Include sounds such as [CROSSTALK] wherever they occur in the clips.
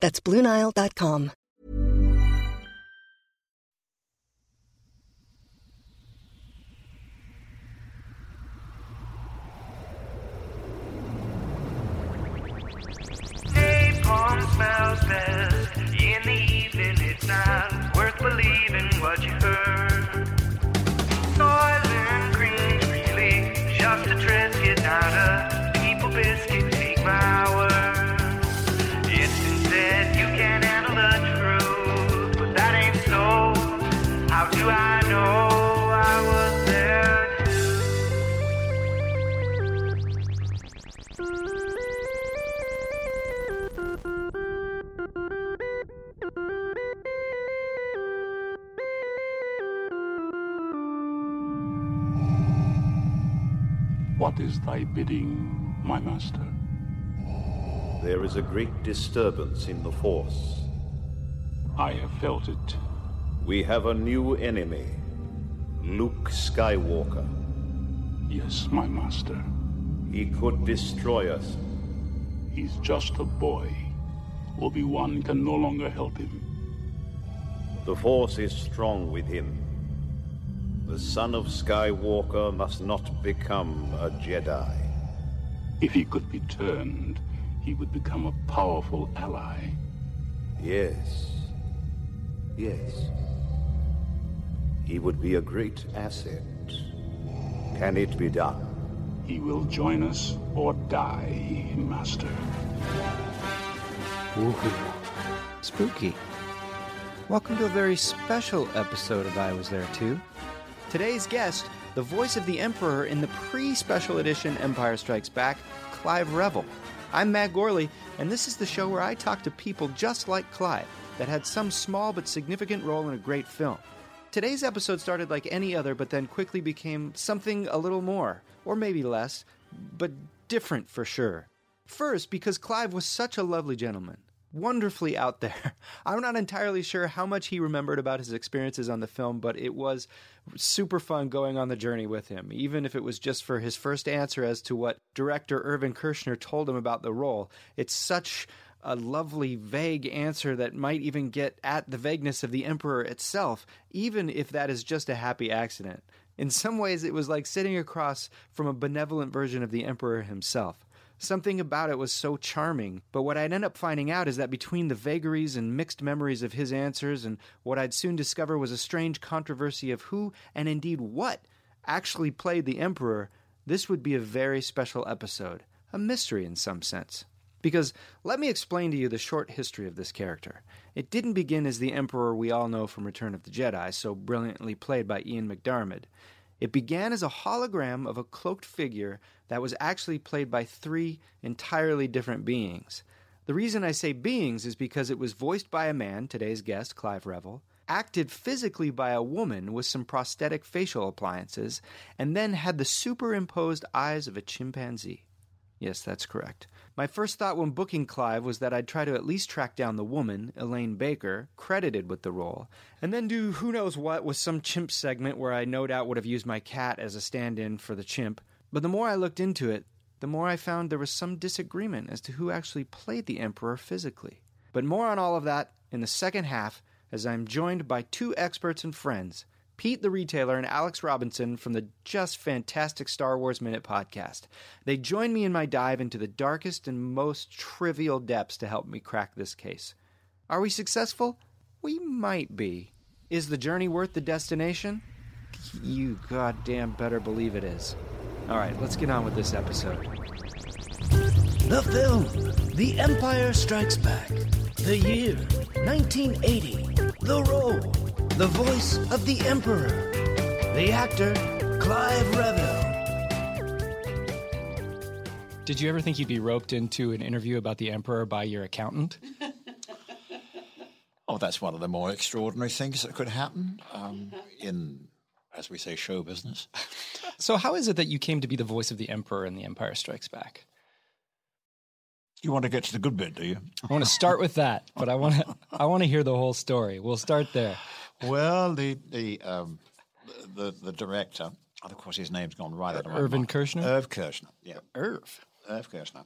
That's BlueNile.com. Napalm smells best in the evening. It's not worth believing what you heard. Soylent Green's really just a What is thy bidding, my master? There is a great disturbance in the Force. I have felt it. We have a new enemy Luke Skywalker. Yes, my master. He could destroy us. He's just a boy. Obi-Wan can no longer help him. The Force is strong with him. The son of Skywalker must not become a Jedi. If he could be turned, he would become a powerful ally. Yes. Yes. He would be a great asset. Can it be done? He will join us or die, master. Ooh, spooky. Welcome to a very special episode of I Was There Too. Today's guest, the voice of the Emperor in the pre special edition Empire Strikes Back, Clive Revill. I'm Matt Gorley, and this is the show where I talk to people just like Clive that had some small but significant role in a great film. Today's episode started like any other, but then quickly became something a little more, or maybe less, but different for sure. First, because Clive was such a lovely gentleman, wonderfully out there. [LAUGHS] I'm not entirely sure how much he remembered about his experiences on the film, but it was super fun going on the journey with him, even if it was just for his first answer as to what director Irvin Kershner told him about the role. It's such a lovely, vague answer that might even get at the vagueness of the Emperor itself, even if that is just a happy accident. In some ways, it was like sitting across from a benevolent version of the Emperor himself. Something about it was so charming, but what I'd end up finding out is that between the vagaries and mixed memories of his answers and what I'd soon discover was a strange controversy of who, and indeed what, actually played the Emperor, this would be a very special episode, a mystery in some sense. Because let me explain to you the short history of this character. It didn't begin as the Emperor we all know from Return of the Jedi, so brilliantly played by Ian McDiarmid. It began as a hologram of a cloaked figure that was actually played by three entirely different beings. The reason I say beings is because it was voiced by a man, today's guest, Clive Revill, acted physically by a woman with some prosthetic facial appliances, and then had the superimposed eyes of a chimpanzee. Yes, that's correct. My first thought when booking Clive was that I'd try to at least track down the woman, Elaine Baker, credited with the role, and then do who knows what with some chimp segment where I no doubt would have used my cat as a stand in for the chimp. But the more I looked into it, the more I found there was some disagreement as to who actually played the Emperor physically. But more on all of that in the second half as I'm joined by two experts and friends. Pete the Retailer and Alex Robinson from the just fantastic Star Wars Minute podcast. They join me in my dive into the darkest and most trivial depths to help me crack this case. Are we successful? We might be. Is the journey worth the destination? You goddamn better believe it is. All right, let's get on with this episode. The film, The Empire Strikes Back. The year, 1980. The role, the voice of the Emperor. The actor, Clive Revill. Did you ever think you'd be roped into an interview about the emperor by your accountant? [LAUGHS] Oh, that's one of the more extraordinary things that could happen um, in, as we say, show business. [LAUGHS] So, how is it that you came to be the voice of the emperor in The Empire Strikes Back? You want to get to the good bit, do you? I want to start with that, but I want to I want to hear the whole story. We'll start there. Well, the the um, the, the director, of course, his name's gone right out of my Irvin mind. Kershner? Irv Kershner, yeah, Irv. Irv Kershner.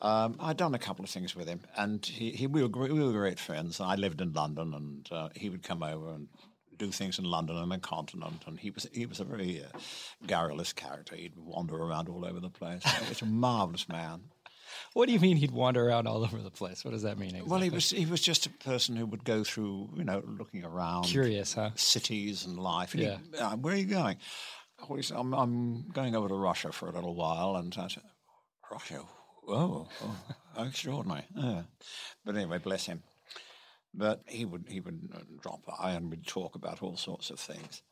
Um, I'd done a couple of things with him, and he, he we were great, we were great friends. I lived in London, and uh, he would come over and do things in London and the continent. And he was he was a very uh, garrulous character. He'd wander around all over the place. He's a marvelous man. What do you mean he'd wander around all over the place? What does that mean? Exactly? Well, he was he was just a person who would go through, you know, looking around, curious, huh? cities and life. And Yeah. he, uh, where are you going? Oh, he said, I'm, I'm going over to Russia for a little while. And I said, Russia? Oh, oh extraordinary. [LAUGHS] Yeah. But anyway, bless him. But he would he would drop by and we'd talk about all sorts of things.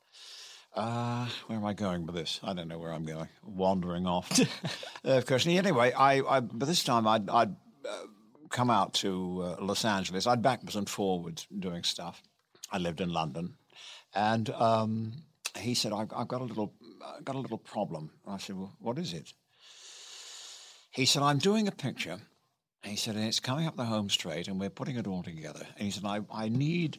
Uh, where am I going with this? I don't know where I'm going. Wandering off. [LAUGHS] of course. Anyway, I, I but this time I'd, I'd uh, come out to uh, Los Angeles. I'd backwards and forwards doing stuff. I lived in London, and um, he said, I've, "I've got a little, I've got a little problem." I said, "Well, what is it?" He said, "I'm doing a picture." He said, "And it's coming up the home straight, and we're putting it all together." And he said, "I, I need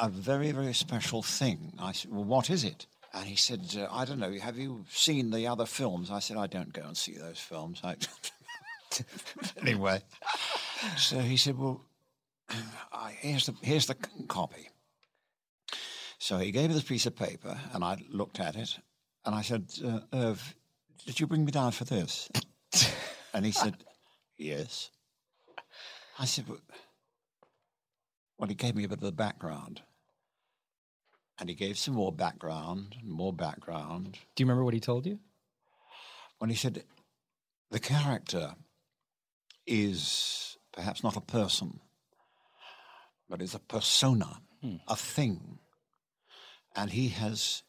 a very, very special thing." I said, "Well, what is it?" And he said, uh, "I don't know. Have you seen the other films?" I said, "I don't go and see those films." I, [LAUGHS] anyway, so he said, "Well, [CLEARS THROAT] I, here's the here's the copy." So he gave me this piece of paper, and I looked at it, and I said, uh, "Irv, did you bring me down for this?" [LAUGHS] and he said, "Yes." I said, well, well, he gave me a bit of the background. And he gave some more background, and more background. Do you remember what he told you? When he said, the character is perhaps not a person, but is a persona, hmm. a thing. And he has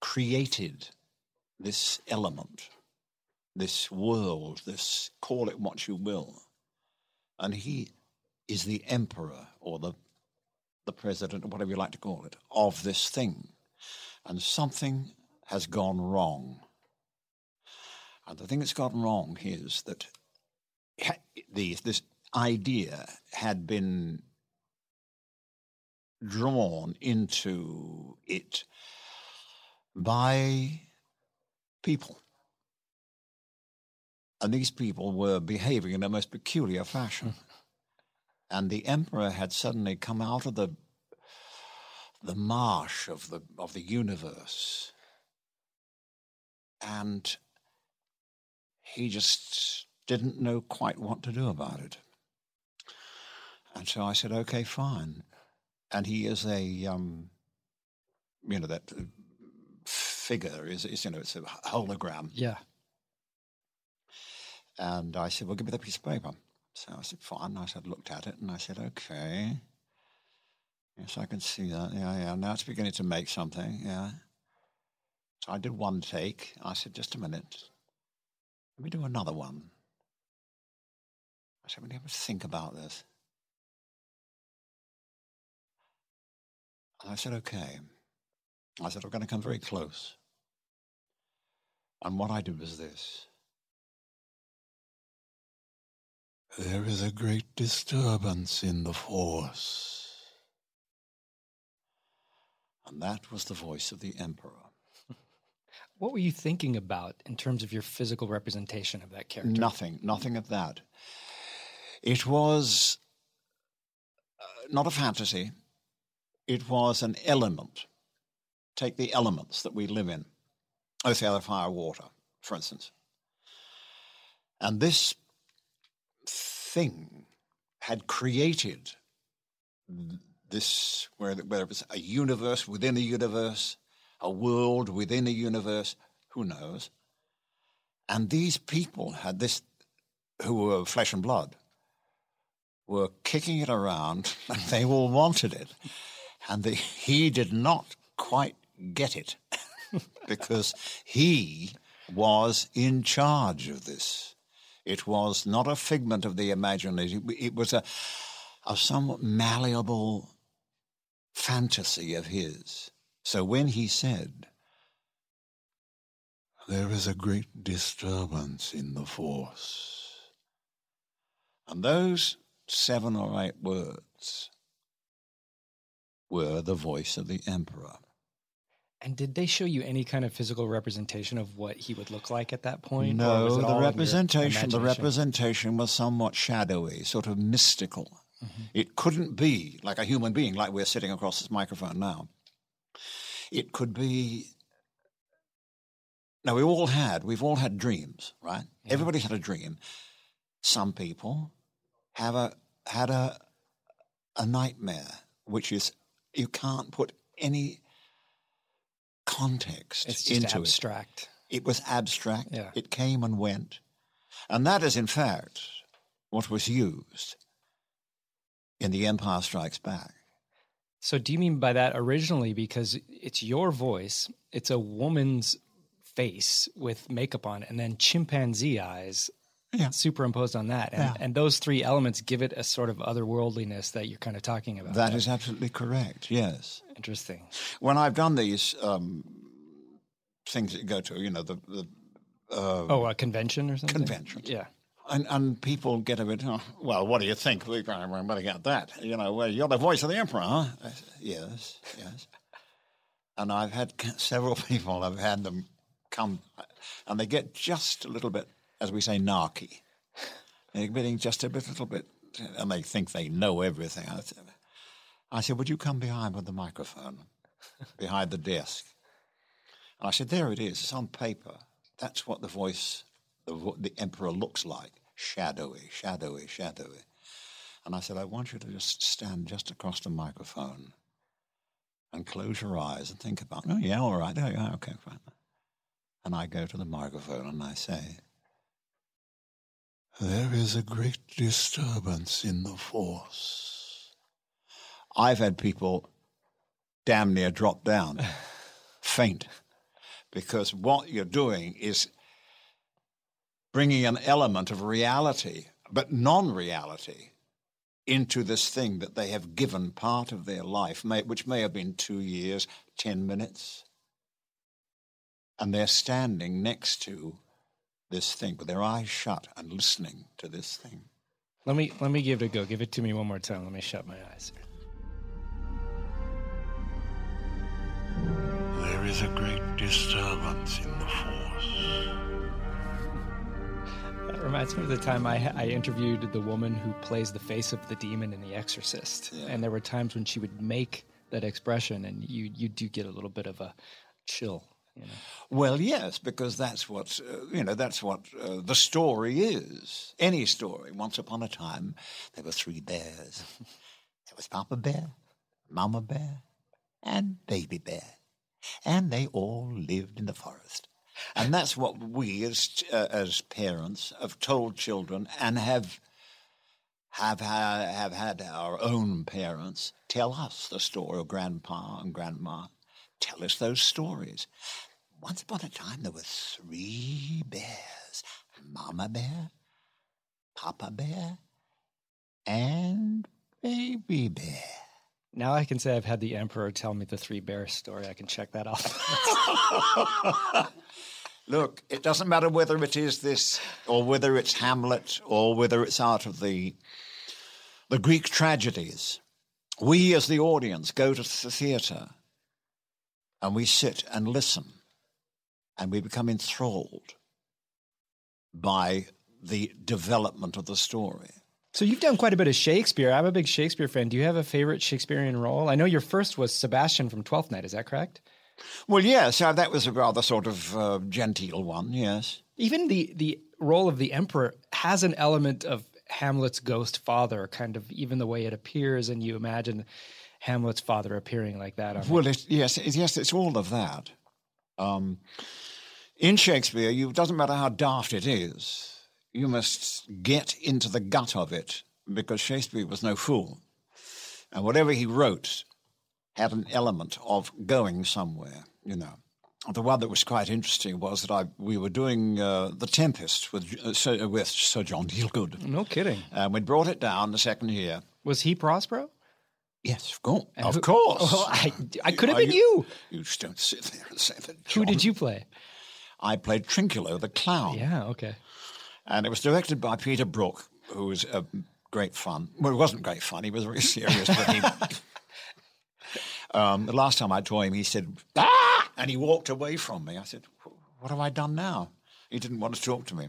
created this element, this world, this call it what you will. And he is the emperor or the the president or whatever you like to call it of this thing. And something has gone wrong. And the thing that's gone wrong is that the, this idea had been drawn into it by people. And these people were behaving in a most peculiar fashion. And the emperor had suddenly come out of the the marsh of the of the universe. And he just didn't know quite what to do about it. And so I said, okay, fine. And he is a, um, you know, that figure is, is, you know, it's a hologram. Yeah. And I said, well, give me the piece of paper. So I said, fine. I said, looked at it and I said, okay. Yes, I can see that. Yeah, yeah. Now it's beginning to make something. Yeah. So I did one take. I said, just a minute. Let me do another one. I said, me have a think about this. And I said, okay. I said, I'm going to come very close. And what I do is this. There is a great disturbance in the force. And that was the voice of the emperor. [LAUGHS] What were you thinking about in terms of your physical representation of that character? Nothing, nothing of that. It was uh, not a fantasy, it was an element. Take the elements that we live in earth, air, fire, water, for instance. And this thing had created this, where, it was a universe within a universe, a world within a universe, who knows? And these people had this, who were flesh and blood, were kicking it around [LAUGHS] and they all wanted it. And the, he did not quite get it [LAUGHS] because he was in charge of this. It was not a figment of the imagination, it was a, a somewhat malleable fantasy of his. So when he said, There is a great disturbance in the force, and those seven or eight words were the voice of the emperor. And did they show you any kind of physical representation of what he would look like at that point? No, was it all the representation, the representation was somewhat shadowy, sort of mystical. Mm-hmm. It couldn't be like a human being, like we're sitting across this microphone now. It could be. Now we all had, we've all had dreams, right? Everybody had a dream. Some people have a had a a nightmare, which is you can't put any context It's just into it. abstract. It was abstract. Yeah. It came and went. And that is, in fact, what was used in The Empire Strikes Back. So, do you mean by that originally because it's your voice, it's a woman's face with makeup on, and then chimpanzee eyes Yeah. superimposed on that? And, Yeah. and those three elements give it a sort of otherworldliness that you're kind of talking about. That is absolutely correct, yes. interesting. When I've done these um, things that you go to, you know, the, the uh, Oh, a convention or something? Convention. Yeah. and, and people get a bit, oh, well, what do you think? We better get that. You know, well, you're the voice of the emperor, huh? Said, yes, yes. And I've had several [LAUGHS] people, I've had them come, and they get just a little bit, as we say, narky. They're getting just a bit, little bit, and they think they know everything. I said, I said, would you come behind with the microphone, behind the desk? And I said, there it is. It's on paper. That's what the voice, the, the emperor looks like. Shadowy, shadowy, shadowy. And I said, I want you to just stand just across the microphone and close your eyes and think about, oh, yeah, all right. Oh, yeah, okay, fine. And I go to the microphone and I say, there is a great disturbance in the force. I've had people damn near drop down, [LAUGHS] faint, because what you're doing is bringing an element of reality, but non reality, into this thing that they have given part of their life, which may have been two years, 10 minutes. And they're standing next to this thing with their eyes shut and listening to this thing. Let me let me give it a go. Give it to me one more time. Let me shut my eyes. There is a great disturbance in the force. That reminds me of the time I, I interviewed the woman who plays the face of the demon in The Exorcist, and there were times when she would make that expression, and you you do get a little bit of a chill. You know? Well, yes, because that's what uh, you know. That's what uh, the story is. Any story. Once upon a time, there were three bears. [LAUGHS] there was Papa Bear, Mama Bear, and Baby Bear, and they all lived in the forest. And that's what we, as uh, as parents, have told children, and have have ha- have had our own parents tell us the story, of grandpa and grandma tell us those stories. Once upon a time, there were three bears Mama Bear, Papa Bear, and Baby Bear. Now I can say I've had the emperor tell me the three bears story. I can check that off. [LAUGHS] Look, it doesn't matter whether it is this, or whether it's Hamlet, or whether it's out of the, the Greek tragedies. We, as the audience, go to the theatre and we sit and listen and we become enthralled by the development of the story. so you've done quite a bit of Shakespeare. I'm a big Shakespeare fan. Do you have a favorite Shakespearean role? I know your first was Sebastian from Twelfth Night. Is that correct? Well, yes, uh, that was a rather sort of uh, genteel one, yes. Even the the role of the emperor has an element of Hamlet's ghost father, kind of even the way it appears, and you imagine Hamlet's father appearing like that. Well, it, yes, it, yes, it's all of that. Um, in Shakespeare, you, it doesn't matter how daft it is, you must get into the gut of it because Shakespeare was no fool. And whatever he wrote had an element of going somewhere, you know. The one that was quite interesting was that I we were doing uh, The Tempest with, uh, Sir, with Sir John Gielgud. no kidding. And we brought it down the second year. Was he Prospero? Yes, of course. Of course. Oh, I, [LAUGHS] I could have been you. You just don't sit there and say that. Who did you play? I played Trinculo, the clown. Yeah, okay. And it was directed by Peter Brook, who was uh, great fun. Well, it wasn't great fun. He was very serious. but he, [LAUGHS] um, the last time I saw him, he said, ah! And he walked away from me. I said, what have I done now? He didn't want to talk to me.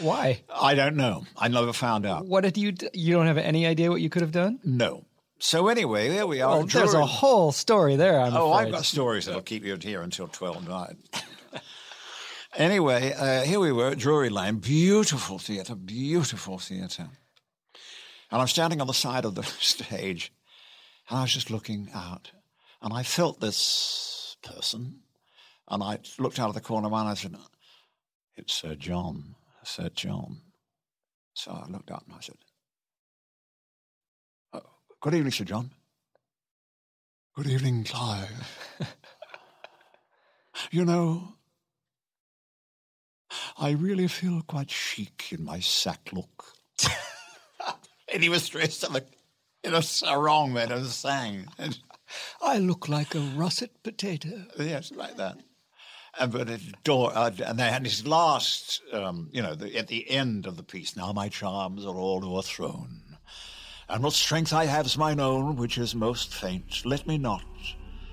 Why? I don't know. I never found out. What did you? d- You don't have any idea what you could have done? No. So anyway, there we are. Well, there's a whole story there. I'm oh, afraid. I've got stories that'll keep you here until 12 night. [LAUGHS] anyway, uh, here we were at Drury Lane. Beautiful theatre, beautiful theatre. And I'm standing on the side of the [LAUGHS] stage, and I was just looking out, and I felt this person, and I looked out of the corner of my eye and I said, It's Sir John, Sir John. So I looked up and I said, "Oh, Good evening, Sir John. Good evening, Clive. [LAUGHS] you know, I really feel quite chic in my sack look. [LAUGHS] and he was dressed in a, in a sarong man and sang. And, I look like a russet potato. yes, like that. And but it door, uh, and they had his last, um, you know, the, at the end of the piece. Now my charms are all o'erthrown, and what strength I have's mine own, which is most faint. Let me not,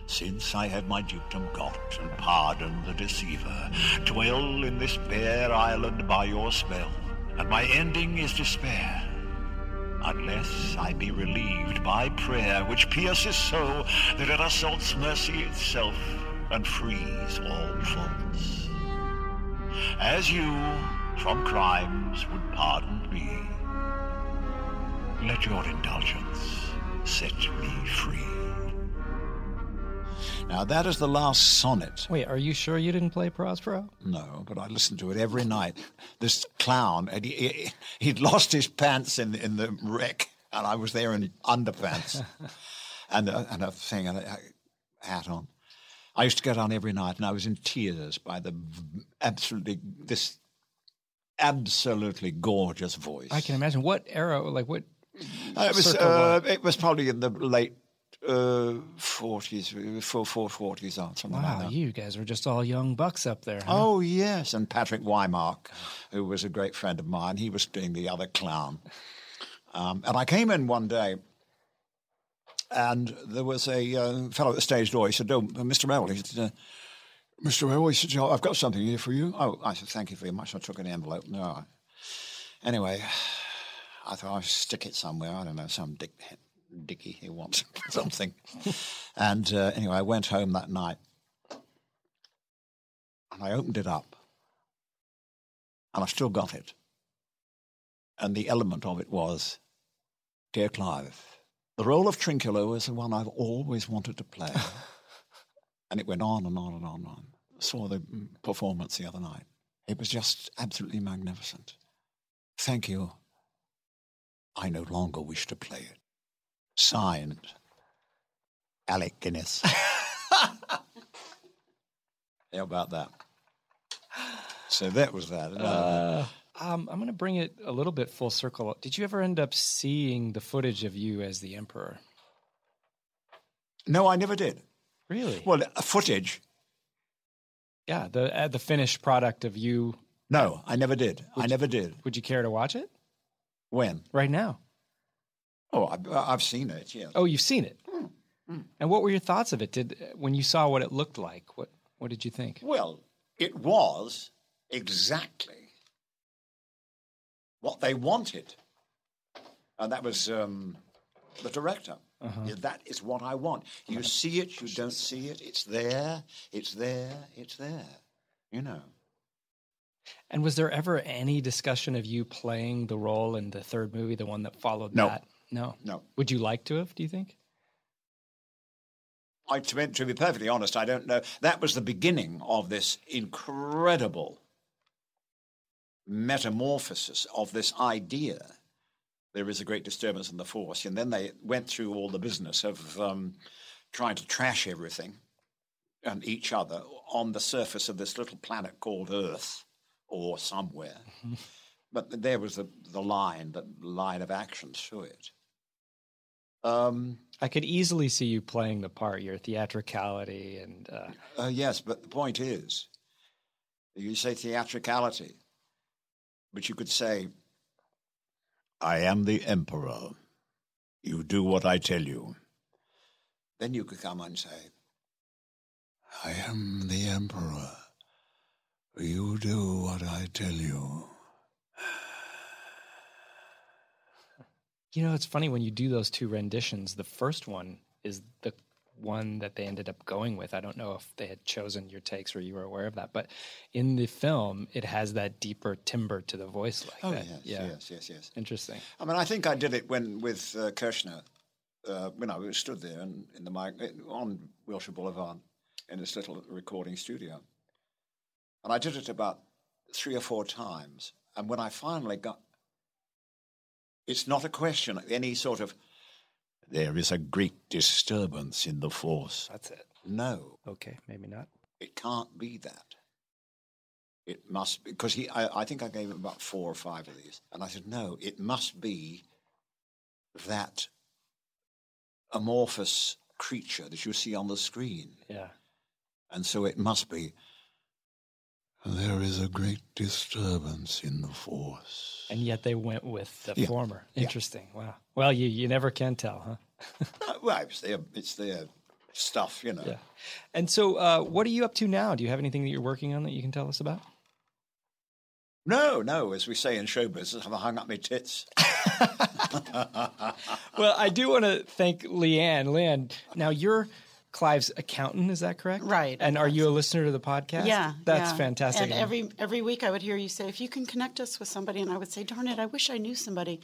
since I have my dukedom got, and pardon the deceiver, dwell in this bare island by your spell, and my ending is despair. Unless I be relieved by prayer, which pierces so that it assaults mercy itself and frees all faults. As you from crimes would pardon let your indulgence set me free. Now that is the last sonnet. Wait, are you sure you didn't play Prospero? No, but I listened to it every night. This clown, and he, he'd lost his pants in, in the wreck, and I was there in underpants [LAUGHS] and, a, and a thing, and a hat on. I used to go down every night, and I was in tears by the absolutely, this absolutely gorgeous voice. I can imagine. What era? Like what? Uh, it was uh, it was probably in the late uh, forties, four four forties, or something like Wow, that. you guys were just all young bucks up there. huh? Oh yes, and Patrick Wymark, who was a great friend of mine, he was being the other clown. Um, and I came in one day, and there was a uh, fellow at the stage door. He said, "Oh, Mr. Merrill," he said. Uh, Mr. Merrill, he said, "Oh, I've got something here for you. Oh, I said, thank you very much. I took an envelope. No. Anyway, I thought I'd stick it somewhere. I don't know, some dick, dicky he wants [LAUGHS] something. and uh, anyway, I went home that night and I opened it up and I still got it. And the element of it was Dear Clive, the role of Trinculo is the one I've always wanted to play. [LAUGHS] and it went on and on and on and on. Saw the performance the other night. It was just absolutely magnificent. Thank you. I no longer wish to play it. Signed, Alec Guinness. [LAUGHS] How about that? So that was that. Uh, um, I'm going to bring it a little bit full circle. Did you ever end up seeing the footage of you as the emperor? no, I never did. Really? Well, footage. Yeah, the uh, the finished product of you. No, I never did. I never did. Would you care to watch it When? right now? Oh, I've, I've seen it. Yeah. Oh, you've seen it. Hmm, And what were your thoughts of it? Did when you saw what it looked like? What what did you think? Well, it was exactly what they wanted. And that was um, the director. Yeah, that is what I want. You see it, you don't see it. It's there, it's there, it's there. You know. And was there ever any discussion of you playing the role in the third movie, the one that followed No. that? No. No. Would you like to have, do you think? I, to, be, to be perfectly honest, I don't know. That was the beginning of this incredible metamorphosis of this idea. There is a great disturbance in the force, and then they went through all the business of um, trying to trash everything and each other on the surface of this little planet called Earth, or somewhere. [LAUGHS] but there was the, the line, the line of action through it. Um, I could easily see you playing the part, your theatricality and uh, Uh, yes, but the point is, you say theatricality, but you could say, I am the emperor. You do what I tell you. Then you could come and say, I am the Emperor. You do what I tell you. You know, it's funny when you do those two renditions. The first one is the one that they ended up going with. I don't know if they had chosen your takes or you were aware of that, but in the film, it has that deeper timbre to the voice like Oh, that. yes, yeah. yes, yes, yes. Interesting. I mean, I think I did it when with uh, Kershner, uh, when I was stood there in, in the mic on Wilshire Boulevard in this little recording studio, and I did it about three or four times. And when I finally got, it's not a question of any sort of. There is a great disturbance in the force. That's it. No, Okay, maybe not. it can't be that. It must because he. I, I think I gave him about four or five of these, and I said, no, it must be that amorphous creature that you see on the screen, Yeah. and so it must be. There is a great disturbance in the force. And yet they went with the Yeah. former. Yeah. Interesting. Wow. Well, you, you never can tell, huh? [LAUGHS] Uh, well, it's their it's their stuff, you know. Yeah. And so, uh, what are you up to now? Do you have anything that you're working on that you can tell us about? No, no, as we say in show business, I've hung up my tits. [LAUGHS] Well, I do want to thank Leanne. Leanne, now you're Clive's accountant, is that correct? Right. And are you a listener to the podcast? Yeah, That's yeah. fantastic. And every every week I would hear you say, "If you can connect us with somebody," and I would say, "Darn it, I wish I knew somebody."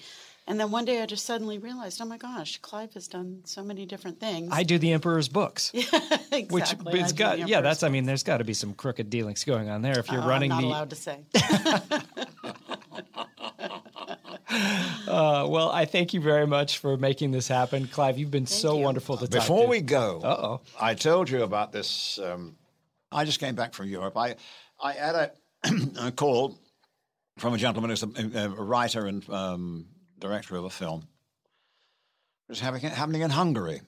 And then one day I just suddenly realized, "Oh my gosh, Clive has done so many different things." I do the Emperor's books. [LAUGHS] exactly. Which it's got, yeah, that's. I mean, there's got to be some crooked dealings going on there if you're Oh, running I'm not the. allowed to say. [LAUGHS] Uh, well, I thank you very much for making this happen, Clive. You've been so you. wonderful to talk Before we go, Uh-oh. I told you about this. Um, I just came back from Europe. I, I had a, [CLEARS THROAT] a call from a gentleman who's a, a writer and um, director of a film. It was having, happening in Hungary.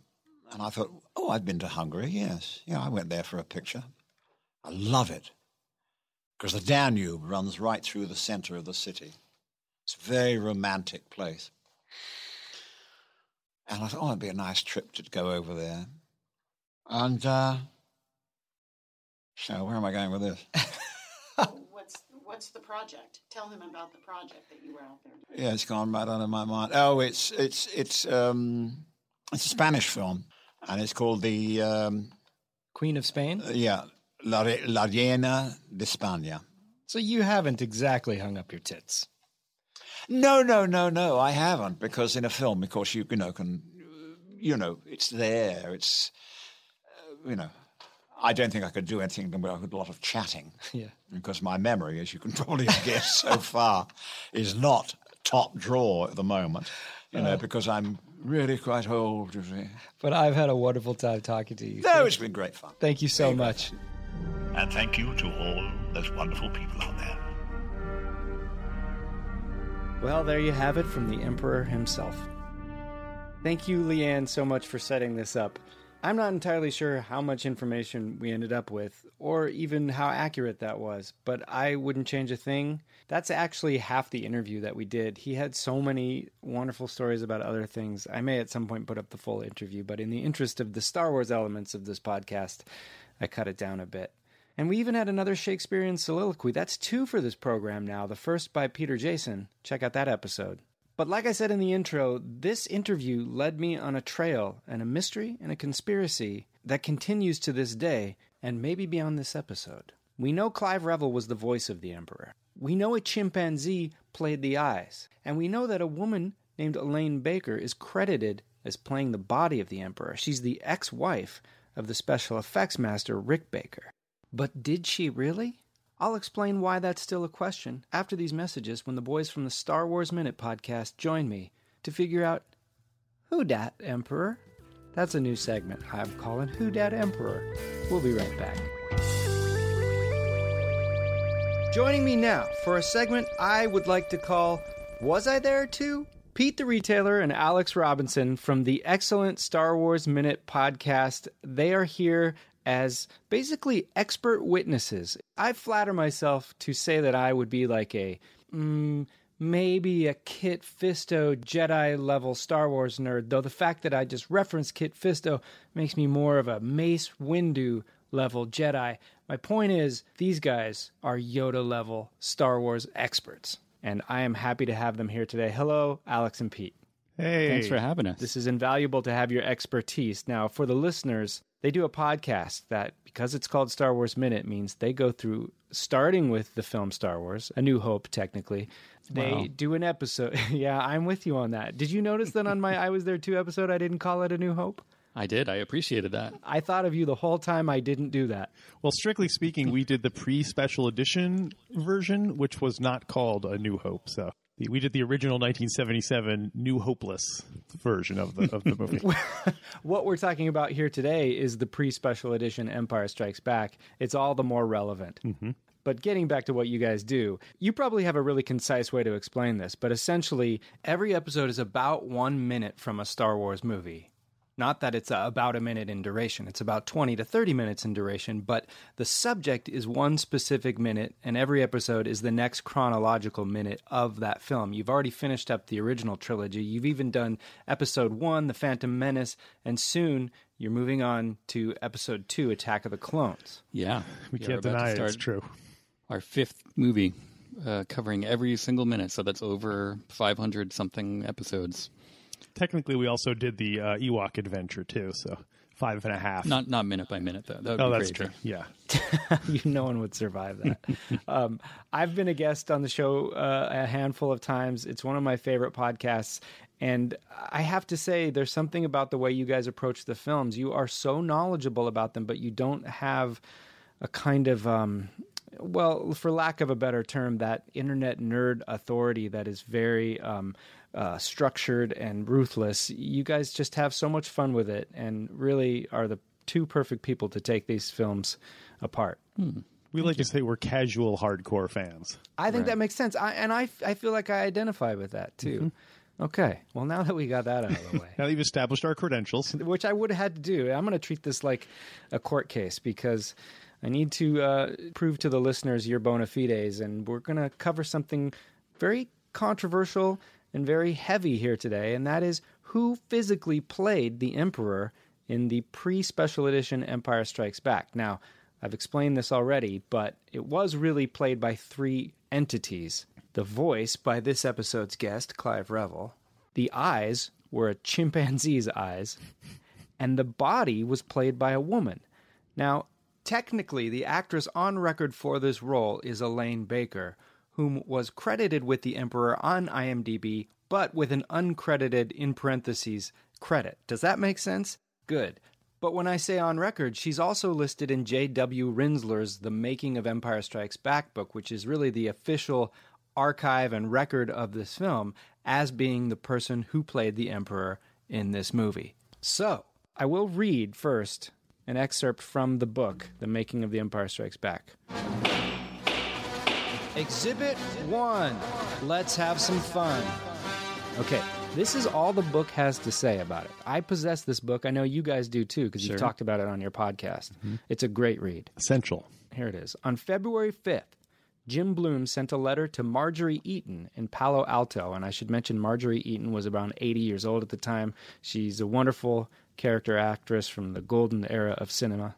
And I thought, oh, I've been to Hungary, yes. Yeah, I went there for a picture. I love it because the Danube runs right through the center of the city. It's a very romantic place. And I thought, oh, it'd be a nice trip to go over there. And uh, so, where am I going with this? [LAUGHS] What's what's the project? Tell him about the project that you were out there. doing. Yeah, it's gone right out of my mind. Oh, it's it's it's um, it's a Spanish film, and it's called the um, Queen of Spain. yeah La, Re- La Reina de España. So you haven't exactly hung up your tits. No, no, no, no. I haven't because in a film, of course, you you know can you know it's there. It's uh, you know. I don't think I could do anything without a lot of chatting. Yeah. Because my memory, as you can [LAUGHS] probably guess so far, is not top drawer at the moment. You know, because I'm really quite old. You see. But I've had a wonderful time talking to you. No, it's been great fun. Thank you so much. And thank you to all those wonderful people out there. Well, there you have it from the Emperor himself. Thank you, Leanne, so much for setting this up. I'm not entirely sure how much information we ended up with, or even how accurate that was, but I wouldn't change a thing. That's actually half the interview that we did. He had so many wonderful stories about other things. I may at some point put up the full interview, but in the interest of the Star Wars elements of this podcast, I cut it down a bit. And we even had another Shakespearean soliloquy. That's two for this program now. The first by Peter Jason. Check out that episode. But like I said in the intro, this interview led me on a trail and a mystery and a conspiracy that continues to this day and maybe beyond this episode. We know Clive Revill was the voice of the Emperor. We know a chimpanzee played the eyes, and we know that a woman named Elaine Baker is credited as playing the body of the Emperor. She's the ex wife of the special effects master Rick Baker. But did she really? I'll explain why that's still a question after these messages when the boys from the Star Wars Minute podcast join me to figure out who dat Emperor? That's a new segment I'm calling Who Dat Emperor. We'll be right back. Joining me now for a segment I would like to call Was I There Too? Pete the Retailer and Alex Robinson from the excellent Star Wars Minute podcast. They are here as basically expert witnesses. I flatter myself to say that I would be like a mm, maybe a Kit Fisto Jedi level Star Wars nerd, though the fact that I just referenced Kit Fisto makes me more of a Mace Windu level Jedi. My point is, these guys are Yoda level Star Wars experts, and I am happy to have them here today. Hello, Alex and Pete. Hey. Thanks for having us. This is invaluable to have your expertise. Now, for the listeners, they do a podcast that, because it's called Star Wars Minute, means they go through, starting with the film Star Wars, A New Hope, technically. They Wow. do an episode. [LAUGHS] yeah, I'm with you on that. Did you notice that on my I Was There Too episode, I didn't call it A New Hope? I did. I appreciated that. I thought of you the whole time I didn't do that. Well, strictly speaking, we did the pre-special edition version, which was not called A New Hope. So we did the original 1977 New Hopeless version of the of the movie. [LAUGHS] What we're talking about here today is the pre special edition Empire Strikes Back. It's all the more relevant. Mm-hmm. But getting back to what you guys do, you probably have a really concise way to explain this, but essentially, every episode is about one minute from a Star Wars movie. Not that it's uh, about a minute in duration, it's about 20 to 30 minutes in duration, but the subject is one specific minute, and every episode is the next chronological minute of that film. You've already finished up the original trilogy, you've even done episode one, The Phantom Menace, and soon you're moving on to episode two, Attack of the Clones. Yeah. We We can't are about to deny it, it's start true. Our fifth movie, uh, covering every single minute. So that's over 500 something episodes. Technically, we also did the uh, Ewok adventure too. So five and a half. Not not minute by minute though. That would oh, be that's crazy. true. Yeah. [LAUGHS] you, no one would survive that. [LAUGHS] um, I've been a guest on the show uh, a handful of times. It's one of my favorite podcasts. And I have to say, there's something about the way you guys approach the films. You are so knowledgeable about them, but you don't have a kind of, um, well, for lack of a better term, that internet nerd authority that is very um, uh, structured and ruthless. You guys just have so much fun with it and really are the two perfect people to take these films apart. We like to say we're casual hardcore fans. I think that makes sense. I, and I, I feel like I identify with that too. Okay. Well, now that we got that out of the [LAUGHS] way, Now that you've established our credentials, which I would have had to do, I'm going to treat this like a court case because I need to uh, prove to the listeners your bona fides, and we're going to cover something very controversial and very heavy here today, and that is who physically played the Emperor in the pre special edition Empire Strikes Back. Now, I've explained this already, but it was really played by three entities. The voice by this episode's guest, Clive Revill. The eyes were a chimpanzee's eyes. And the body was played by a woman. Now, technically, the actress on record for this role is Elaine Baker, whom was credited with the Emperor on IMDb, but with an uncredited, in parentheses, credit. Does that make sense? Good. But when I say on record, she's also listed in J.W. Rinzler's The Making of Empire Strikes Back book, which is really the official archive and record of this film, as being the person who played the Emperor in this movie. So, I will read first an excerpt from the book, The Making of the Empire Strikes Back. Exhibit 1 Let's have some fun. Okay, this is all the book has to say about it. I possess this book. I know you guys do too, because Sure. you've talked about it on your podcast. Mm-hmm. It's a great read. essential. Here it is. On February 5th, Jim Bloom sent a letter to Marjorie Eaton in Palo Alto. And I should mention Marjorie Eaton was around 80 years old at the time. She's a wonderful character actress from the golden era of cinema.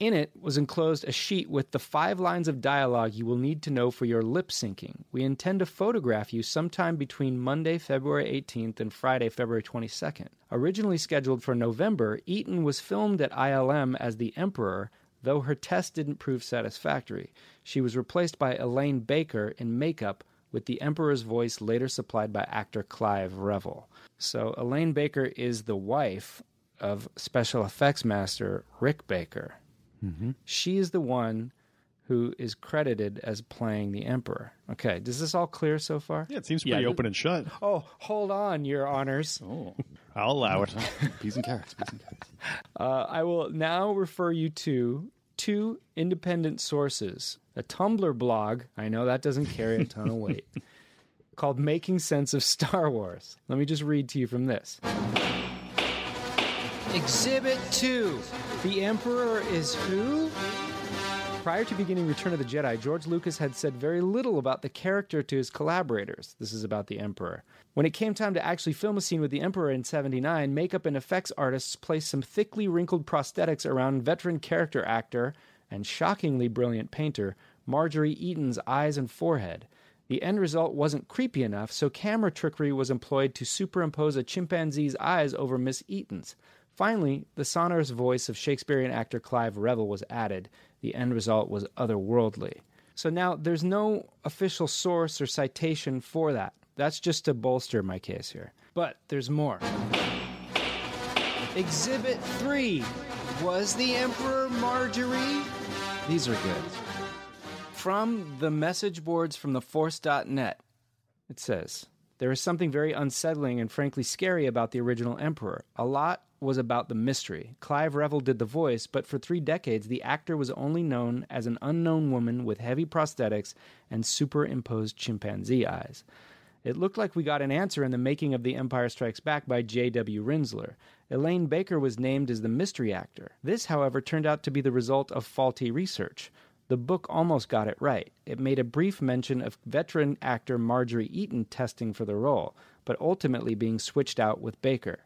In it was enclosed a sheet with the five lines of dialogue you will need to know for your lip syncing. We intend to photograph you sometime between Monday, February 18th and Friday, February 22nd. Originally scheduled for November, Eaton was filmed at ILM as the Emperor, Though her test didn't prove satisfactory, she was replaced by Elaine Baker in makeup with the Emperor's voice later supplied by actor Clive Revill. So Elaine Baker is the wife of special effects master Rick Baker. Mm-hmm. She is the one who is credited as playing the Emperor. Okay, does this all clear so far? Yeah, it seems pretty open and shut. Oh, hold on, Your Honors. Oh, I'll allow it. [LAUGHS] peas and carrots. Peas and carrots. Uh, I will now refer you to two independent sources. A Tumblr blog, I know that doesn't carry a ton of [LAUGHS] weight, called Making Sense of Star Wars. Let me just read to you from this. Exhibit 2 The Emperor is who? Prior to beginning Return of the Jedi, George Lucas had said very little about the character to his collaborators. This is about the Emperor. When it came time to actually film a scene with the Emperor in 79, makeup and effects artists placed some thickly wrinkled prosthetics around veteran character actor and shockingly brilliant painter Marjorie Eaton's eyes and forehead. The end result wasn't creepy enough, so camera trickery was employed to superimpose a chimpanzee's eyes over Miss Eaton's. Finally, the sonorous voice of Shakespearean actor Clive Revill was added. The end result was otherworldly. So now there's no official source or citation for that. That's just to bolster my case here. But there's more. Exhibit 3 Was the Emperor Marjorie? These are good. From the message boards from the Force.net, it says there is something very unsettling and frankly scary about the original Emperor. A lot was about the mystery. Clive Revill did the voice, but for three decades, the actor was only known as an unknown woman with heavy prosthetics and superimposed chimpanzee eyes. It looked like we got an answer in the making of The Empire Strikes Back by J.W. Rinzler. Elaine Baker was named as the mystery actor. This, however, turned out to be the result of faulty research. The book almost got it right. It made a brief mention of veteran actor Marjorie Eaton testing for the role, but ultimately being switched out with Baker.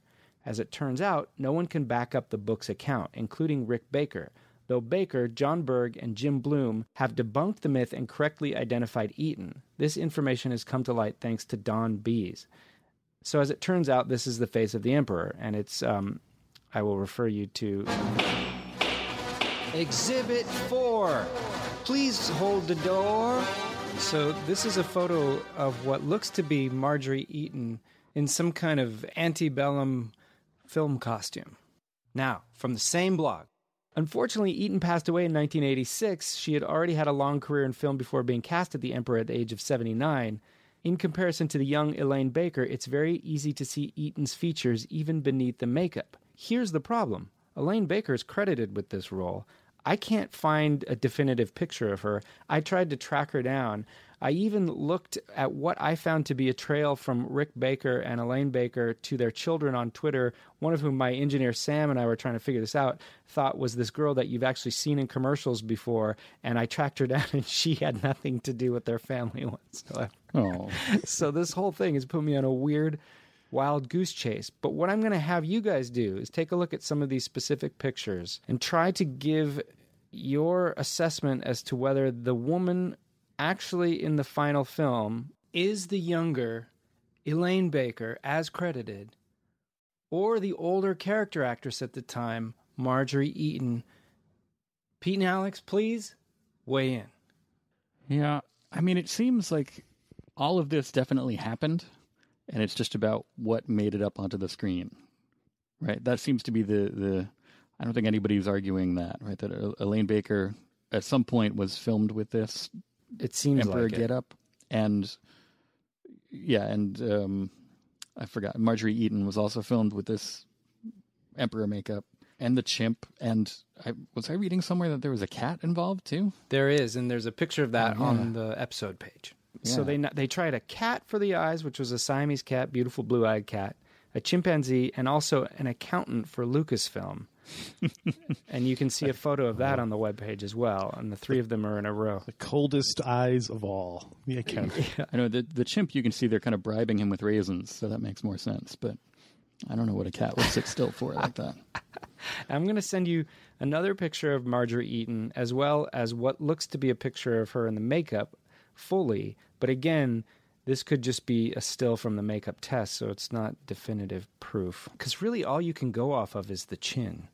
As it turns out, no one can back up the book's account, including Rick Baker, though Baker, John Berg, and Jim Bloom have debunked the myth and correctly identified Eaton. This information has come to light thanks to Don Bies. So, as it turns out, this is the face of the Emperor, and it's, um, I will refer you to. Exhibit 4. Please hold the door. So, this is a photo of what looks to be Marjorie Eaton in some kind of antebellum film costume. Now, from the same blog. Unfortunately, Eaton passed away in 1986. She had already had a long career in film before being cast as the Emperor at the age of 79. In comparison to the young Elaine Baker, it's very easy to see Eaton's features even beneath the makeup. Here's the problem Elaine Baker is credited with this role. I can't find a definitive picture of her. I tried to track her down. I even looked at what I found to be a trail from Rick Baker and Elaine Baker to their children on Twitter, one of whom my engineer Sam and I were trying to figure this out, thought was this girl that you've actually seen in commercials before. And I tracked her [LAUGHS] down, and she had nothing to do with their family [LAUGHS] whatsoever. Oh. [LAUGHS] so this whole thing has put me on a weird wild goose chase. But what I'm going to have you guys do is take a look at some of these specific pictures and try to give your assessment as to whether the woman actually in the final film is the younger Elaine Baker as credited or the older character actress at the time, Marjorie Eaton. Pete and Alex, please weigh in. Yeah, I mean, it seems like all of this definitely happened, and it's just about what made it up onto the screen, right? That seems to be the the. I don't think anybody's arguing that, right? That Elaine Baker at some point was filmed with this. It seems Emperor like it. get up, and yeah, and um, I forgot. Marjorie Eaton was also filmed with this Emperor makeup and the chimp. And I was I reading somewhere that there was a cat involved too. There is, and there's a picture of that Oh, yeah. on the episode page. So they they tried a cat for the eyes, which was a Siamese cat, beautiful blue-eyed cat, a chimpanzee, and also an accountant for Lucasfilm. [LAUGHS] and you can see a photo of that on the webpage as well. And the three of them are in a row. The coldest eyes of all. The [LAUGHS] accountant. I know the the chimp. You can see they're kind of bribing him with raisins, so that makes more sense. But I don't know what a cat would sit still for like that. [LAUGHS] I'm going to send you another picture of Marjorie Eaton, as well as what looks to be a picture of her in the makeup fully. But again, this could just be a still from the makeup test, so it's not definitive proof. Because really, all you can go off of is the chin.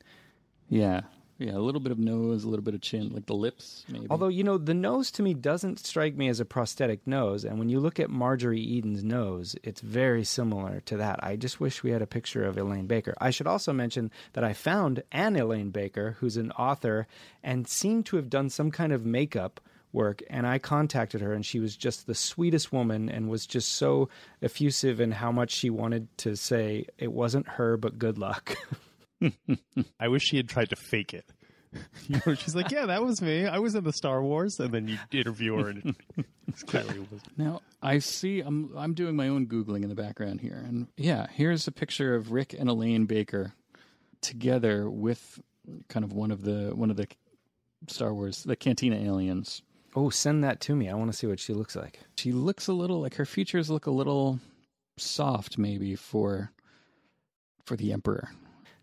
Yeah, Yeah, a little bit of nose, a little bit of chin, like the lips, maybe. Although, you know, the nose to me doesn't strike me as a prosthetic nose. And when you look at Marjorie Eaton's nose, it's very similar to that. I just wish we had a picture of Elaine Baker. I should also mention that I found an Elaine Baker, who's an author and seemed to have done some kind of makeup work. And I contacted her, and she was just the sweetest woman and was just so effusive in how much she wanted to say it wasn't her, but good luck. [LAUGHS] I wish she had tried to fake it. [LAUGHS] You know, she's like, "Yeah, that was me. I was in the Star Wars," and then you interview her, and [LAUGHS] it clearly was. Now I see. I'm I'm doing my own googling in the background here, and yeah, here's a picture of Rick and Elaine Baker together with kind of one of the one of the Star Wars the Cantina aliens. Oh, send that to me. I want to see what she looks like. She looks a little like her features look a little soft, maybe for for the Emperor.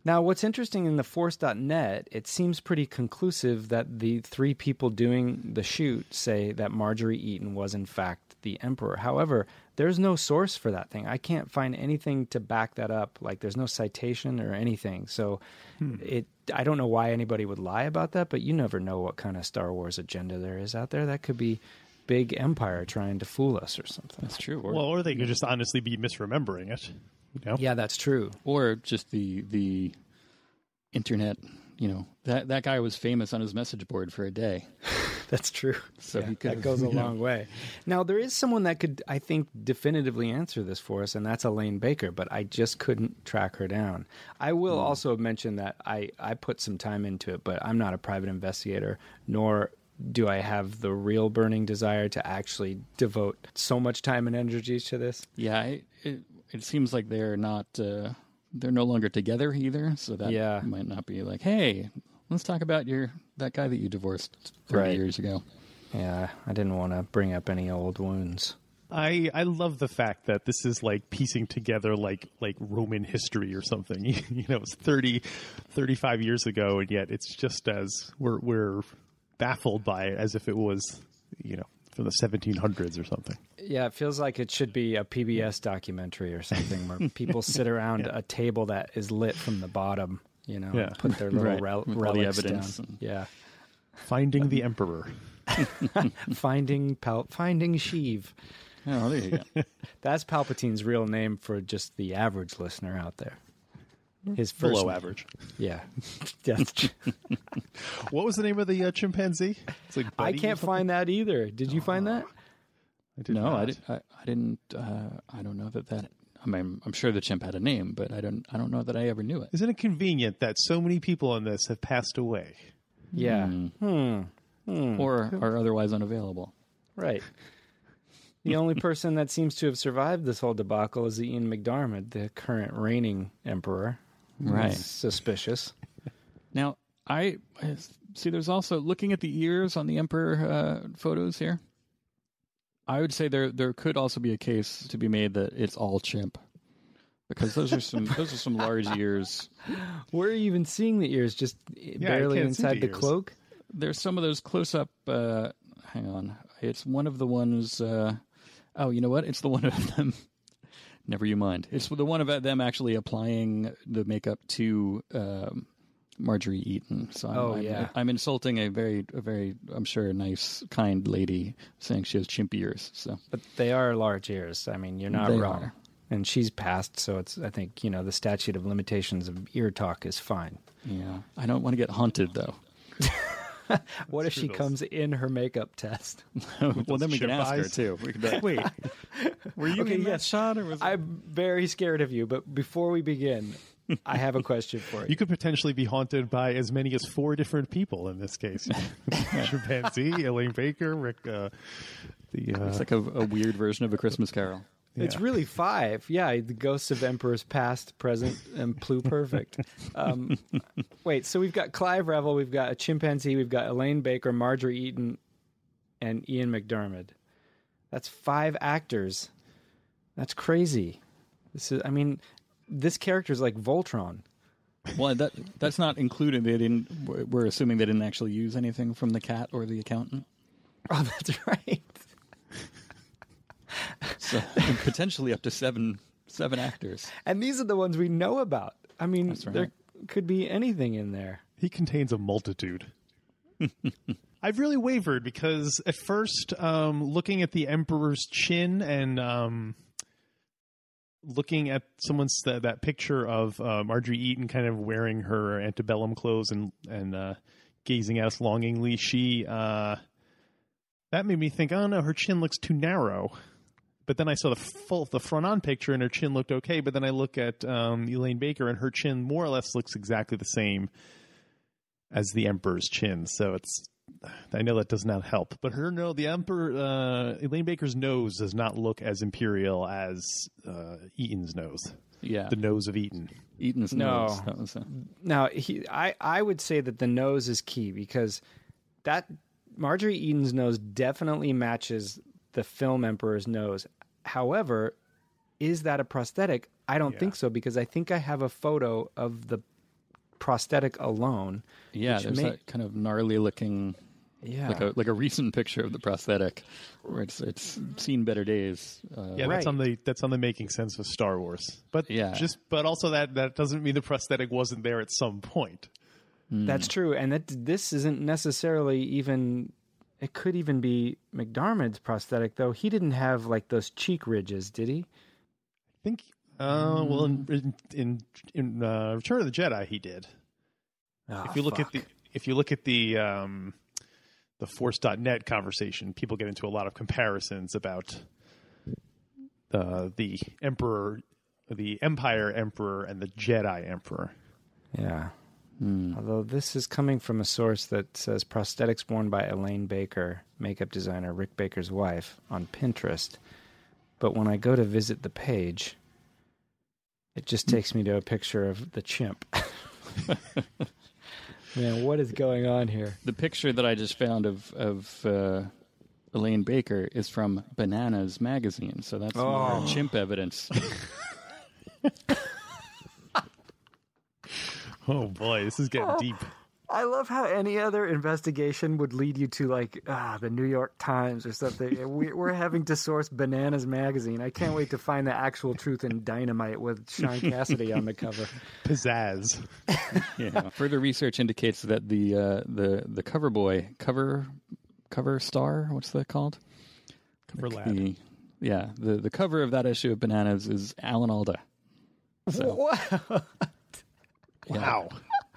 Now, what's interesting in the Force.net, it seems pretty conclusive that the three people doing the shoot say that Marjorie Eaton was, in fact, the Emperor. However, there's no source for that thing. I can't find anything to back that up. Like, there's no citation or anything. So, Hmm. it. I don't know why anybody would lie about that, but you never know what kind of Star Wars agenda there is out there. That could be big Empire trying to fool us or something. That's true. Well, or they could just honestly be misremembering it. You know? Yeah, that's true. Or just the the internet. You know that that guy was famous on his message board for a day. [LAUGHS] [LAUGHS] That's true. So Yeah, that goes a long way. Now there is someone that could, I think, definitively answer this for us, and that's Elaine Baker. But I just couldn't track her down. I will also mention that I I put some time into it, but I'm not a private investigator, nor do I have the real burning desire to actually devote so much time and energy to this. Yeah, it it, it seems like they're not. Uh, they're no longer together either. So that Yeah. might not be like, hey, let's talk about your that guy that you divorced thirty Right. years ago. Yeah, I didn't want to bring up any old wounds. I I love the fact that this is like piecing together like like Roman history or something. [LAUGHS] you know, it's 30 35 years ago and yet it's just as we're we're baffled by it as if it was, you know, from the 1700s or something. Yeah, it feels like it should be a PBS documentary or something where people [LAUGHS] sit around a table that is lit from the bottom, you know, Yeah. put their [LAUGHS] little Right, rel- with the relics evidence down. and- Yeah. Finding the emperor. [LAUGHS] finding Pal- finding Sheev. Oh, there you go. [LAUGHS] That's Palpatine's real name for just the average listener out there. His first Below name. average. Yeah. That's true. What was the name of the uh, chimpanzee? It's like I Buddy or can't find that either. Did you find that? I did no, not. I, did, I, I didn't. Uh, I don't know that that. I mean, I'm sure the chimp had a name, but I don't. I don't know that I ever knew it. Isn't it convenient that so many people on this have passed away? Yeah. Hmm. Hmm. Hmm. Or are otherwise unavailable. Right. The only person that seems to have survived this whole debacle is Ian McDiarmid, the current reigning emperor. Right. It's suspicious. Now, I, I see. There's also looking at the ears on the emperor uh, photos here. I would say there there could also be a case to be made that it's all chimp, because those are some those are some large ears. Where are you even seeing the ears? Just barely inside the the cloak? There's some of those close up. Uh, hang on, it's one of the ones. Uh, oh, you know what? It's the one of them. [LAUGHS] Never you mind. It's the one of them actually applying the makeup to um, Marjorie Eaton. So I'm, Oh, I'm, yeah. I'm insulting a very, a very, I'm sure, nice, kind lady saying she has chimp ears. So But they are large ears. I mean, you're not They wrong. are. And she's passed, so it's. I think you know the statute of limitations of ear talk is fine. yeah, I don't want to get haunted though. [LAUGHS] What if she comes in her makeup test? [LAUGHS] well, then we can chimp ask her too. We can be like, wait, were you Okay, in that shot or was? I'm very scared of you, but before we begin, I have a question for you. You could potentially be haunted by as many as four different people in this case. [LAUGHS] Chimpanzee, Elaine Baker, Rick. Uh, the uh, It's like a, a weird version of a Christmas Carol. It's really five. Yeah, the ghosts of emperors past, present, and pluperfect. Um, wait, so we've got Clive Revill, we've got a chimpanzee, we've got Elaine Baker, Marjorie Eaton, and Ian McDiarmid. That's five actors. That's crazy. This is. I mean, this character is like Voltron. Well, that that's not included. They didn't. we're- We're assuming they didn't actually use anything from the cat or the accountant. [LAUGHS] Oh, that's right. So potentially up to seven seven actors. And these are the ones we know about. I mean, That's right. they're could be anything in there. He contains a multitude. [LAUGHS] I've really wavered because at first, um, looking at the emperor's chin and um, looking at someone's that, that picture of uh, Marjorie Eaton kind of wearing her antebellum clothes and and uh, gazing at us longingly, she uh, that made me think, oh no, her chin looks too narrow. But then I saw the full the front on picture and her chin looked okay. But then I look at um, Elaine Baker and her chin more or less looks exactly the same as the emperor's chin. So it's I know that does not help, but her no, the emperor uh, Elaine Baker's nose does not look as imperial as uh, Eaton's nose. Yeah. the nose of Eaton. Eaton's No. nose. That was a, Now, he, I, I would say that the nose is key because that Marjorie Eaton's nose definitely matches the film emperor's nose. However, is that a prosthetic? I don't think so because I think I have a photo of the prosthetic alone. yeah, which there's may- that kind of gnarly looking, Yeah. like a like a recent picture of the prosthetic, where it's it's seen better days. Uh, Yeah, that's on the that's on the making sense of Star Wars. But Yeah. just but also that that doesn't mean the prosthetic wasn't there at some point. That's true, and that this isn't necessarily even. It could even be McDiarmid's prosthetic, though. He didn't have like those cheek ridges, did he? I think. Uh, well, in in in, in uh, Return of the Jedi, he did. Ah, if you look at the if you look at the um, the Force.net conversation, people get into a lot of comparisons about uh, the Emperor, the Empire Emperor, and the Jedi Emperor. Yeah. Although this is coming from a source that says prosthetics worn by Elaine Baker, makeup designer Rick Baker's wife, on Pinterest. But when I go to visit the page, it just takes me to a picture of the chimp. [LAUGHS] [LAUGHS] Man, what is going on here? The picture that I just found of of uh, Elaine Baker is from Bananas magazine, so that's more Oh. chimp evidence. [LAUGHS] Oh boy, this is getting deep. I love how any other investigation would lead you to like ah, the New York Times or something. we, we're having to source Bananas magazine. I can't wait to find the actual truth in Dynamite with Shaun Cassidy on the cover. [LAUGHS] Pizzazz. [LAUGHS] yeah. Further research indicates that the uh, the the cover boy cover cover star what's that called? Cover lad. the- yeah, the the cover of that issue of Bananas is Alan Alda. So, Wow. Wow.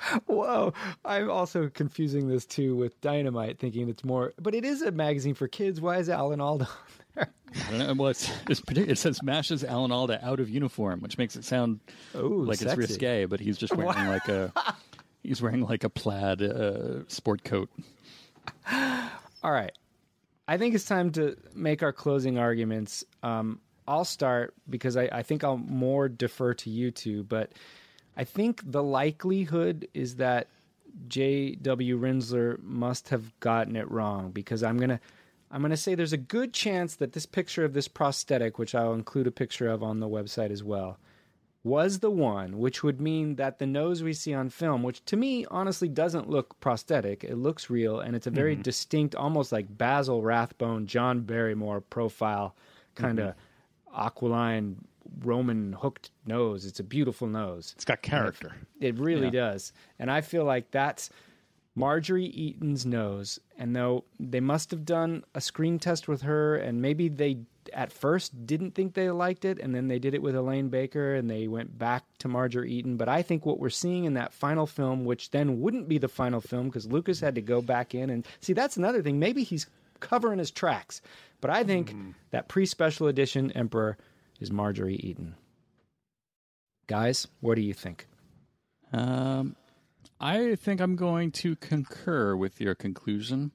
[LAUGHS] Whoa. I'm also confusing this too with Dynamite, thinking it's more, but it is a magazine for kids. Why is Alan Alda [LAUGHS] on there? I don't know. Well, it's, it's it says mashes Alan Alda out of uniform, which makes it sound Ooh, like it's risque, but he's just wearing like a [LAUGHS] he's wearing like a plaid uh, sport coat. [GASPS] All right. I think it's time to make our closing arguments. Um, I'll start because I, I think I'll more defer to you two, but I think the likelihood is that J.W. Rinzler must have gotten it wrong because I'm gonna I'm gonna say there's a good chance that this picture of this prosthetic, which I'll include a picture of on the website as well, was the one, which would mean that the nose we see on film, which to me honestly doesn't look prosthetic, it looks real, and it's a very mm-hmm. distinct, almost like Basil Rathbone, John Barrymore profile, kind of mm-hmm. aquiline Roman hooked nose. It's a beautiful nose. It's got character. It really does. And I feel like that's Marjorie Eaton's nose. And though they must have done a screen test with her, and maybe they at first didn't think they liked it, and then they did it with Elaine Baker and they went back to Marjorie Eaton. But I think what we're seeing in that final film, which then wouldn't be the final film because Lucas had to go back in and see, that's another thing. Maybe he's covering his tracks. But I think hmm. that pre special edition Emperor is Marjorie Eaton. Guys, what do you think? Um, I think I'm going to concur with your conclusion.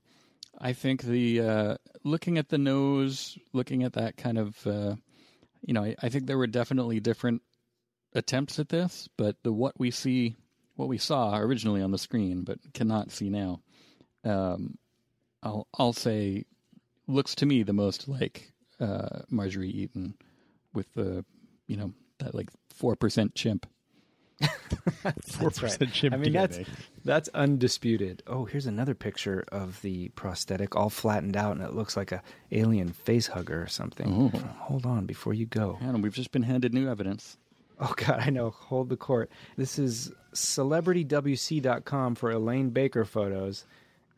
I think the uh, looking at the nose, looking at that kind of, uh, you know, I, I think there were definitely different attempts at this, but the what we see, what we saw originally on the screen, but cannot see now, um, I'll I'll say, looks to me the most like uh, Marjorie Eaton, with the, you know, that like four percent chimp. Four percent chimp I mean, DNA. that's that's undisputed. Oh, here's another picture of the prosthetic, all flattened out, and it looks like a alien face hugger or something. Oh. Hold on, before you go. And we've just been handed new evidence. Oh God, I know. Hold the court. This is celebritywc.com for Elaine Baker photos,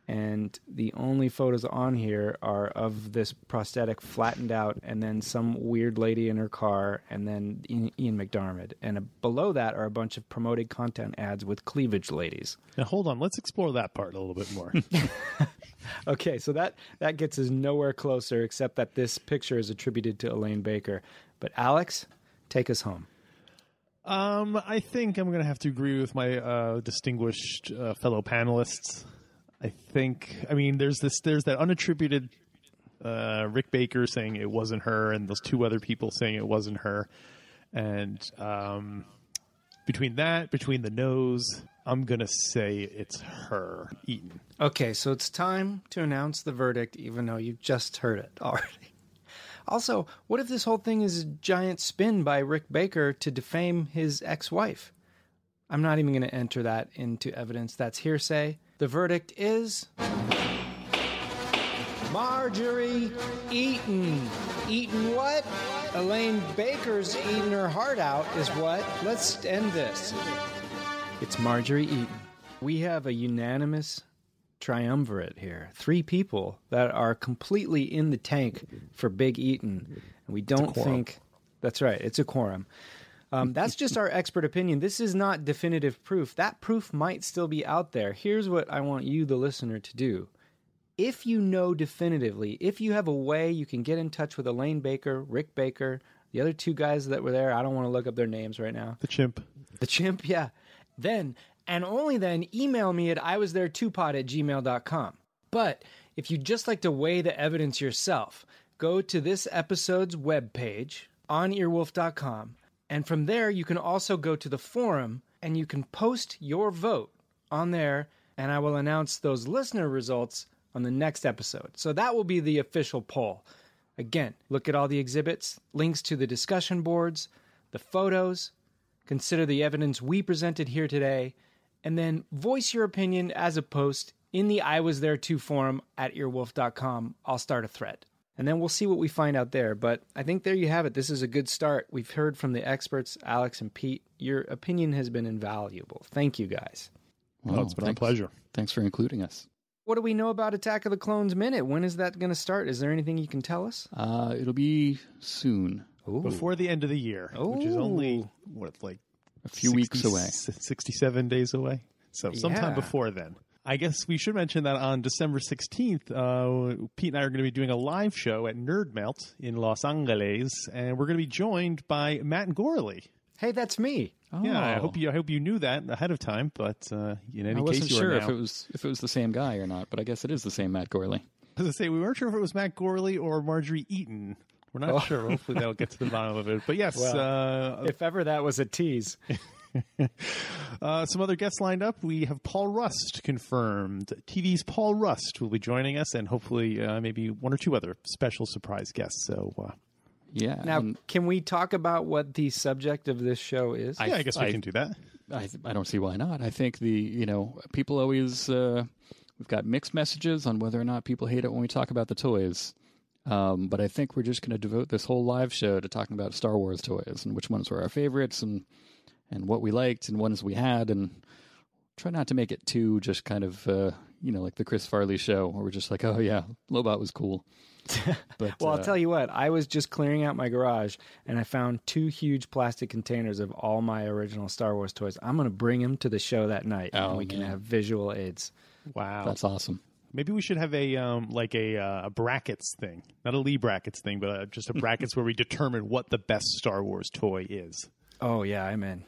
and the only photos on here are of this prosthetic flattened out, and then some weird lady in her car, and then Ian Ian McDiarmid. And uh, below that are a bunch of promoted content ads with cleavage ladies. Now hold on, let's explore that part a little bit more. [LAUGHS] [LAUGHS] Okay, so that that gets us nowhere closer, except that this picture is attributed to Elaine Baker. But Alex, take us home. Um, I think I'm going to have to agree with my uh, distinguished uh, fellow panelists. I think, I mean, there's this, there's that unattributed uh, Rick Baker saying it wasn't her, and those two other people saying it wasn't her, and um, between that, between the nose, I'm to say it's her, Eaton. Okay, so it's time to announce the verdict, even though you've just heard it [LAUGHS] already. Also, what if this whole thing is a giant spin by Rick Baker to defame his ex wife? I'm not even going to enter that into evidence. That's hearsay. The verdict is. Marjorie Eaton. Eaton what? Elaine Baker's eating her heart out, is what? Let's end this. It's Marjorie Eaton. We have a unanimous triumvirate here. Three people that are completely in the tank for Big Eaton. And we don't think that's right. It's a quorum. Um, that's just our expert opinion. This is not definitive proof. That proof might still be out there. Here's what I want you, the listener, to do. If you know definitively, if you have a way you can get in touch with Elaine Baker, Rick Baker, the other two guys that were there, I don't want to look up their names right now. The chimp. The chimp, yeah. Then, and only then, email me at I was there too pod at gmail.com. But if you'd just like to weigh the evidence yourself, go to this episode's webpage on earwolf.com. And from there, you can also go to the forum and you can post your vote on there. And I will announce those listener results on the next episode. So that will be the official poll. Again, look at all the exhibits, links to the discussion boards, the photos, consider the evidence we presented here today, and then voice your opinion as a post in the I Was There Too forum at earwolf.com. I'll start a thread. And then we'll see what we find out there. But I think there you have it. This is a good start. We've heard from the experts, Alex and Pete. Your opinion has been invaluable. Thank you guys. Well, it's been a pleasure. Thanks for including us. What do we know about Attack of the Clones Minute? When is that going to start? Is there anything you can tell us? Uh, it'll be soon. Before the end of the year, which is only, what, like A few weeks away. 67 days away. So sometime Yeah. before then. I guess we should mention that on December 16th, uh, Pete and I are going to be doing a live show at Nerd Melt in Los Angeles, and we're going to be joined by Matt Gorley. Hey, that's me. Yeah, I Oh. hope you I hope you knew that ahead of time, but uh, in any case, I wasn't case, you sure are if it was if it was the same guy or not, but I guess it is the same Matt Gorley. As I say, we weren't sure if it was Matt Gorley or Marjorie Eaton. We're not Oh. sure. Hopefully, that'll get to the bottom of it. But yes, Well, uh, If ever that was a tease. [LAUGHS] [LAUGHS] Uh, some other guests lined up. We have Paul Rust confirmed. TV's Paul Rust will be joining us, and hopefully, uh, maybe one or two other special surprise guests. So, uh, Yeah. Now, and can we talk about what the subject of this show is? yeah, I guess we I- can do that. I I don't see why not. I think the you know people always uh, we've got mixed messages on whether or not people hate it when we talk about the toys. Um, but I think we're just going to devote this whole live show to talking about Star Wars toys and which ones were our favorites and and what we liked and ones we had and try not to make it too just kind of uh, you know like the Chris Farley show where we're just like oh yeah Lobot was cool. [LAUGHS] But Well, uh, I'll tell you what, I was just clearing out my garage and I found two huge plastic containers of all my original Star Wars toys. I'm going to bring them to the show that night Oh, and we can have visual aids. Wow, that's awesome. Maybe we should have a um, like a, uh, a brackets thing, not a Lee brackets thing, but uh, just a brackets [LAUGHS] where we determine what the best Star Wars toy is. Oh, yeah, I'm in.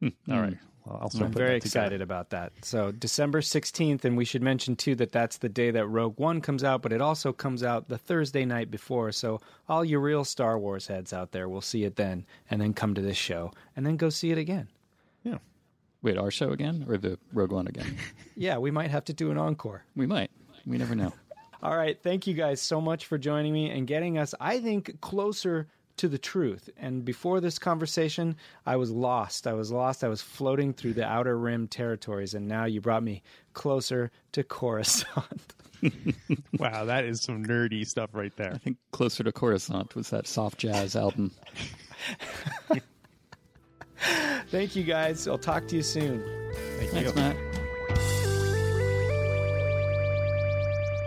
Hmm, all right, hmm. well, I'll start. I'm very excited about that. So, December 16th, and we should mention too that that's the day that Rogue One comes out, but it also comes out the Thursday night before. So, all you real Star Wars heads out there will see it then, and then come to this show, and then go see it again. Yeah. Wait, our show again or the Rogue One again? [LAUGHS] Yeah, we might have to do an encore. we might. We never know. [LAUGHS] All right. Thank you guys so much for joining me and getting us, I think, closer to the truth. And before this conversation, I was lost. I was lost. I was floating through the outer rim territories. And now you brought me closer to Coruscant. [LAUGHS] Wow, that is some nerdy stuff right there. I think closer to Coruscant was that soft jazz album. Thank you guys. I'll talk to you soon. Thank Thanks, you. Matt.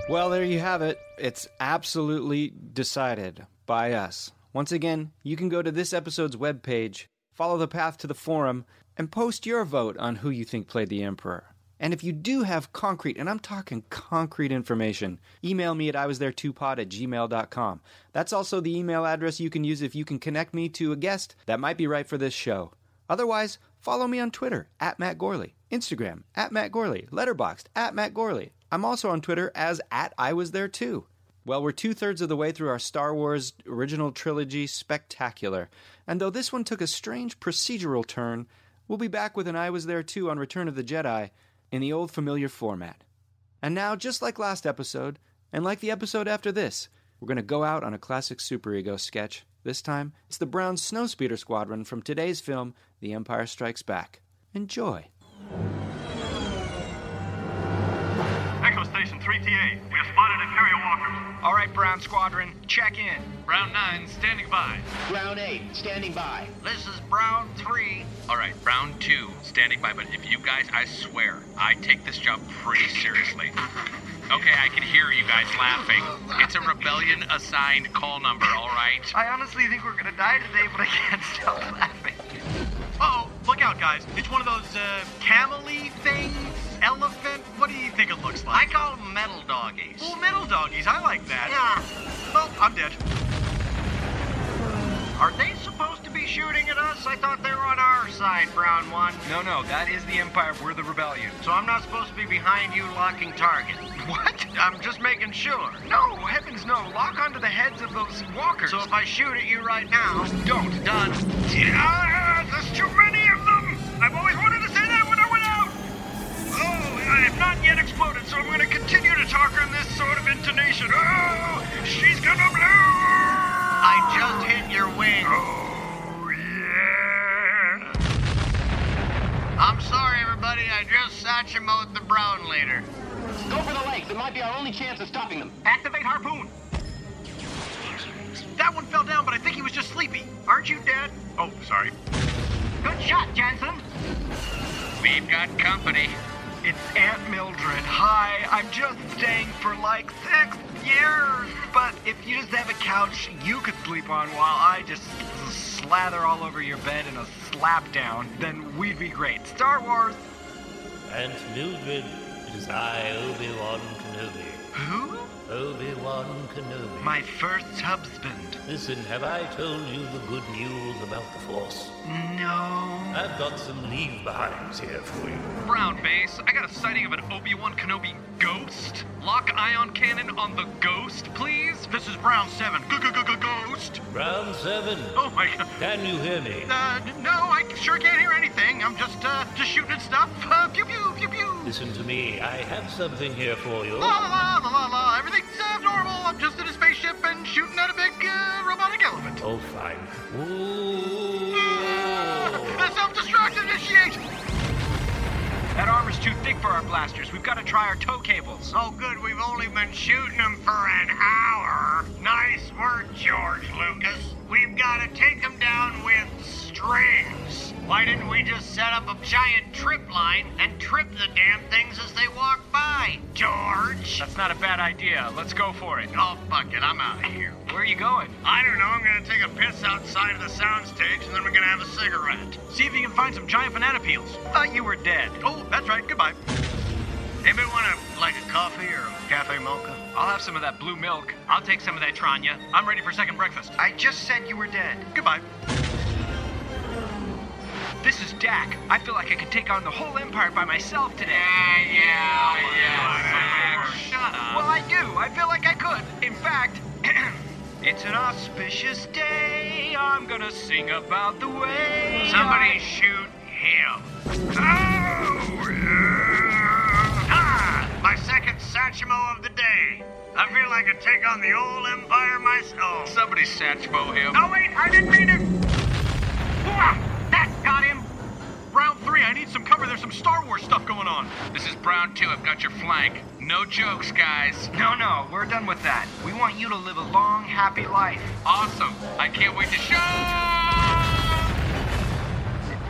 Well, there you have it. It's absolutely decided by us. Once again, you can go to this episode's webpage, follow the path to the forum, and post your vote on who you think played the Emperor. And if you do have concrete, and I'm talking concrete information, email me at I was there 2 pod at gmail.com. That's also the email address you can use if you can connect me to a guest that might be right for this show. Otherwise, follow me on Twitter at Matt Gorley, Instagram at Matt Gorley, Letterboxd at Matt Gorley. I'm also on Twitter as at I was there too. Well, we're two thirds of the way through our Star Wars original trilogy spectacular, and though this one took a strange procedural turn, we'll be back with an I Was There Too on Return of the Jedi in the old familiar format. And now, just like last episode, and like the episode after this, we're going to go out on a classic superego sketch. This time, it's the Brown Snowspeeder Squadron from today's film, The Empire Strikes Back. Enjoy. Echo Station 3TA. We. All right, Brown Squadron, check in. Brown 9 standing by. Brown 8, standing by. This is Brown 3. All right, Brown 2 standing by, but if you guys, I swear, I take this job pretty seriously. Okay, I can hear you guys laughing. It's a rebellion assigned call number, all right? I honestly think we're gonna die today, but I can't stop laughing. Uh-oh, look out, guys. It's one of those, uh, camel-y things? Elephant? What do you think it looks like? I call them metal doggies. Well, metal doggies, I like that. Yeah. Well, I'm dead. Are they supposed to be shooting at us? I thought they were on our side, Brown 1. No, no, that is the Empire. We're the rebellion. So I'm not supposed to be behind you locking target. [LAUGHS] What? I'm just making sure. No, heavens no. Lock onto the heads of those walkers. So if I shoot at you right now, don't. Done. Ah, there's too many of them! I've always I have not yet exploded, so I'm going to continue to talk in this sort of intonation. Oh, she's gonna blow! I just hit your wing. Oh, yeah. I'm sorry, everybody. I just Satchmoed the Brown leader. Go for the legs. It might be our only chance of stopping them. Activate harpoon! That one fell down, but I think he was just sleepy. Aren't you, Dad? Oh, sorry. Good shot, Janson. We've got company. It's Aunt Mildred. Hi, I'm just staying for like six years. But if you just have a couch you could sleep on while I just slather all over your bed in a slap down, then we'd be great. Star Wars. Aunt Mildred, it is I, Obi-Wan Kenobi. Who? Obi-Wan Kenobi. My first husband. Listen, have I told you the good news about the Force? No. I've got some leave-behinds here for you. Brown base. I got a sighting of an Obi-Wan Kenobi ghost. Lock ion cannon on the ghost, please. This is Brown 7. Ghost. Brown 7. Oh my god. Can you hear me? Uh, no, I sure can't hear anything. I'm just, uh, just shooting at stuff. Uh, pew pew, pew pew. Listen to me. I have something here for you. La la la la la. Everything's uh, normal. I'm just in a spaceship and shooting at a big uh, robotic elephant. Oh, fine. Ooh. Uh, self-destruct initiate. That armor's too thick for our blasters. We've got to try our tow cables. Oh, good. We've only been shooting them for an hour. Nice work, George Lucas. We've got to take them down with strings. Why didn't we just set up a giant trip line and trip the damn things as they walk by, George? That's not a bad idea. Let's go for it. Oh, fuck it. I'm out of here. Where are you going? I don't know. I'm going to take a piss outside of the soundstage, and then we're going to have a cigarette. See if you can find some giant banana peels. Thought you were dead. Oh, that's right. Goodbye. Anybody want a, like a coffee or a cafe mocha? I'll have some of that blue milk. I'll take some of that Tranya. I'm ready for second breakfast. I just said you were dead. Goodbye. This is Dak. I feel like I could take on the whole empire by myself today. Yeah, yeah, yeah. Shut up. Well, I do. I feel like I could. In fact, [CLEARS THROAT] it's an auspicious day. I'm gonna sing about the way. Somebody I- shoot him. Oh, yeah. Ah, my second Satchmo of the day. I feel like I could take on the old empire myself. Somebody Satchmo him. Oh, wait, I didn't mean it. Ah, got him. Round three, I need some cover. There's some Star Wars stuff going on. This is Brown 2. I've got your flank. No jokes, guys. No, no, we're done with that. We want you to live a long, happy life. Awesome. I can't wait to show.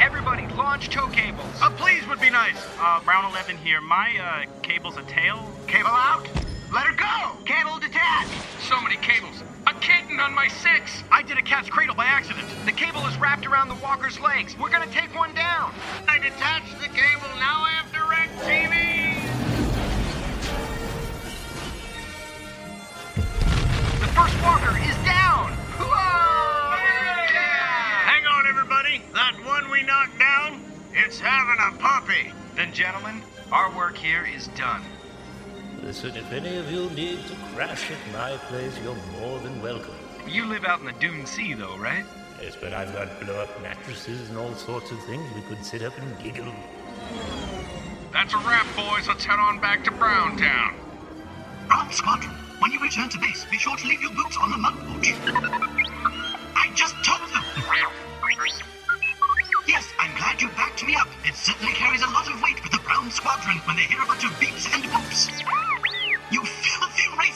Everybody everybody, launch tow cables. A please would be nice. Uh, Brown 11 here. My, uh, cable's a tail. Cable out. Let her go. Cable detached. So many cables. Kitten on my six. I did a cat's cradle by accident. The cable is wrapped around the walker's legs. We're gonna take one down. I detached the cable. Now I have direct TV. The first walker is down. Whoa! Yeah! Hang on, everybody. That one we knocked down, it's having a puppy. Then, gentlemen, our work here is done. Listen, if any of you need to crash at my place, you're more than welcome. You live out in the Dune Sea, though, right? Yes, but I've got blow-up mattresses and all sorts of things. We could sit up and giggle. That's a wrap, boys. Let's head on back to Browntown. Brown Squadron, when you return to base, be sure to leave your boots on the mud porch. I just told them. Yes, I'm glad you backed me up. It certainly carries a lot of weight with the Brown Squadron when they hear a bunch of beeps and boops.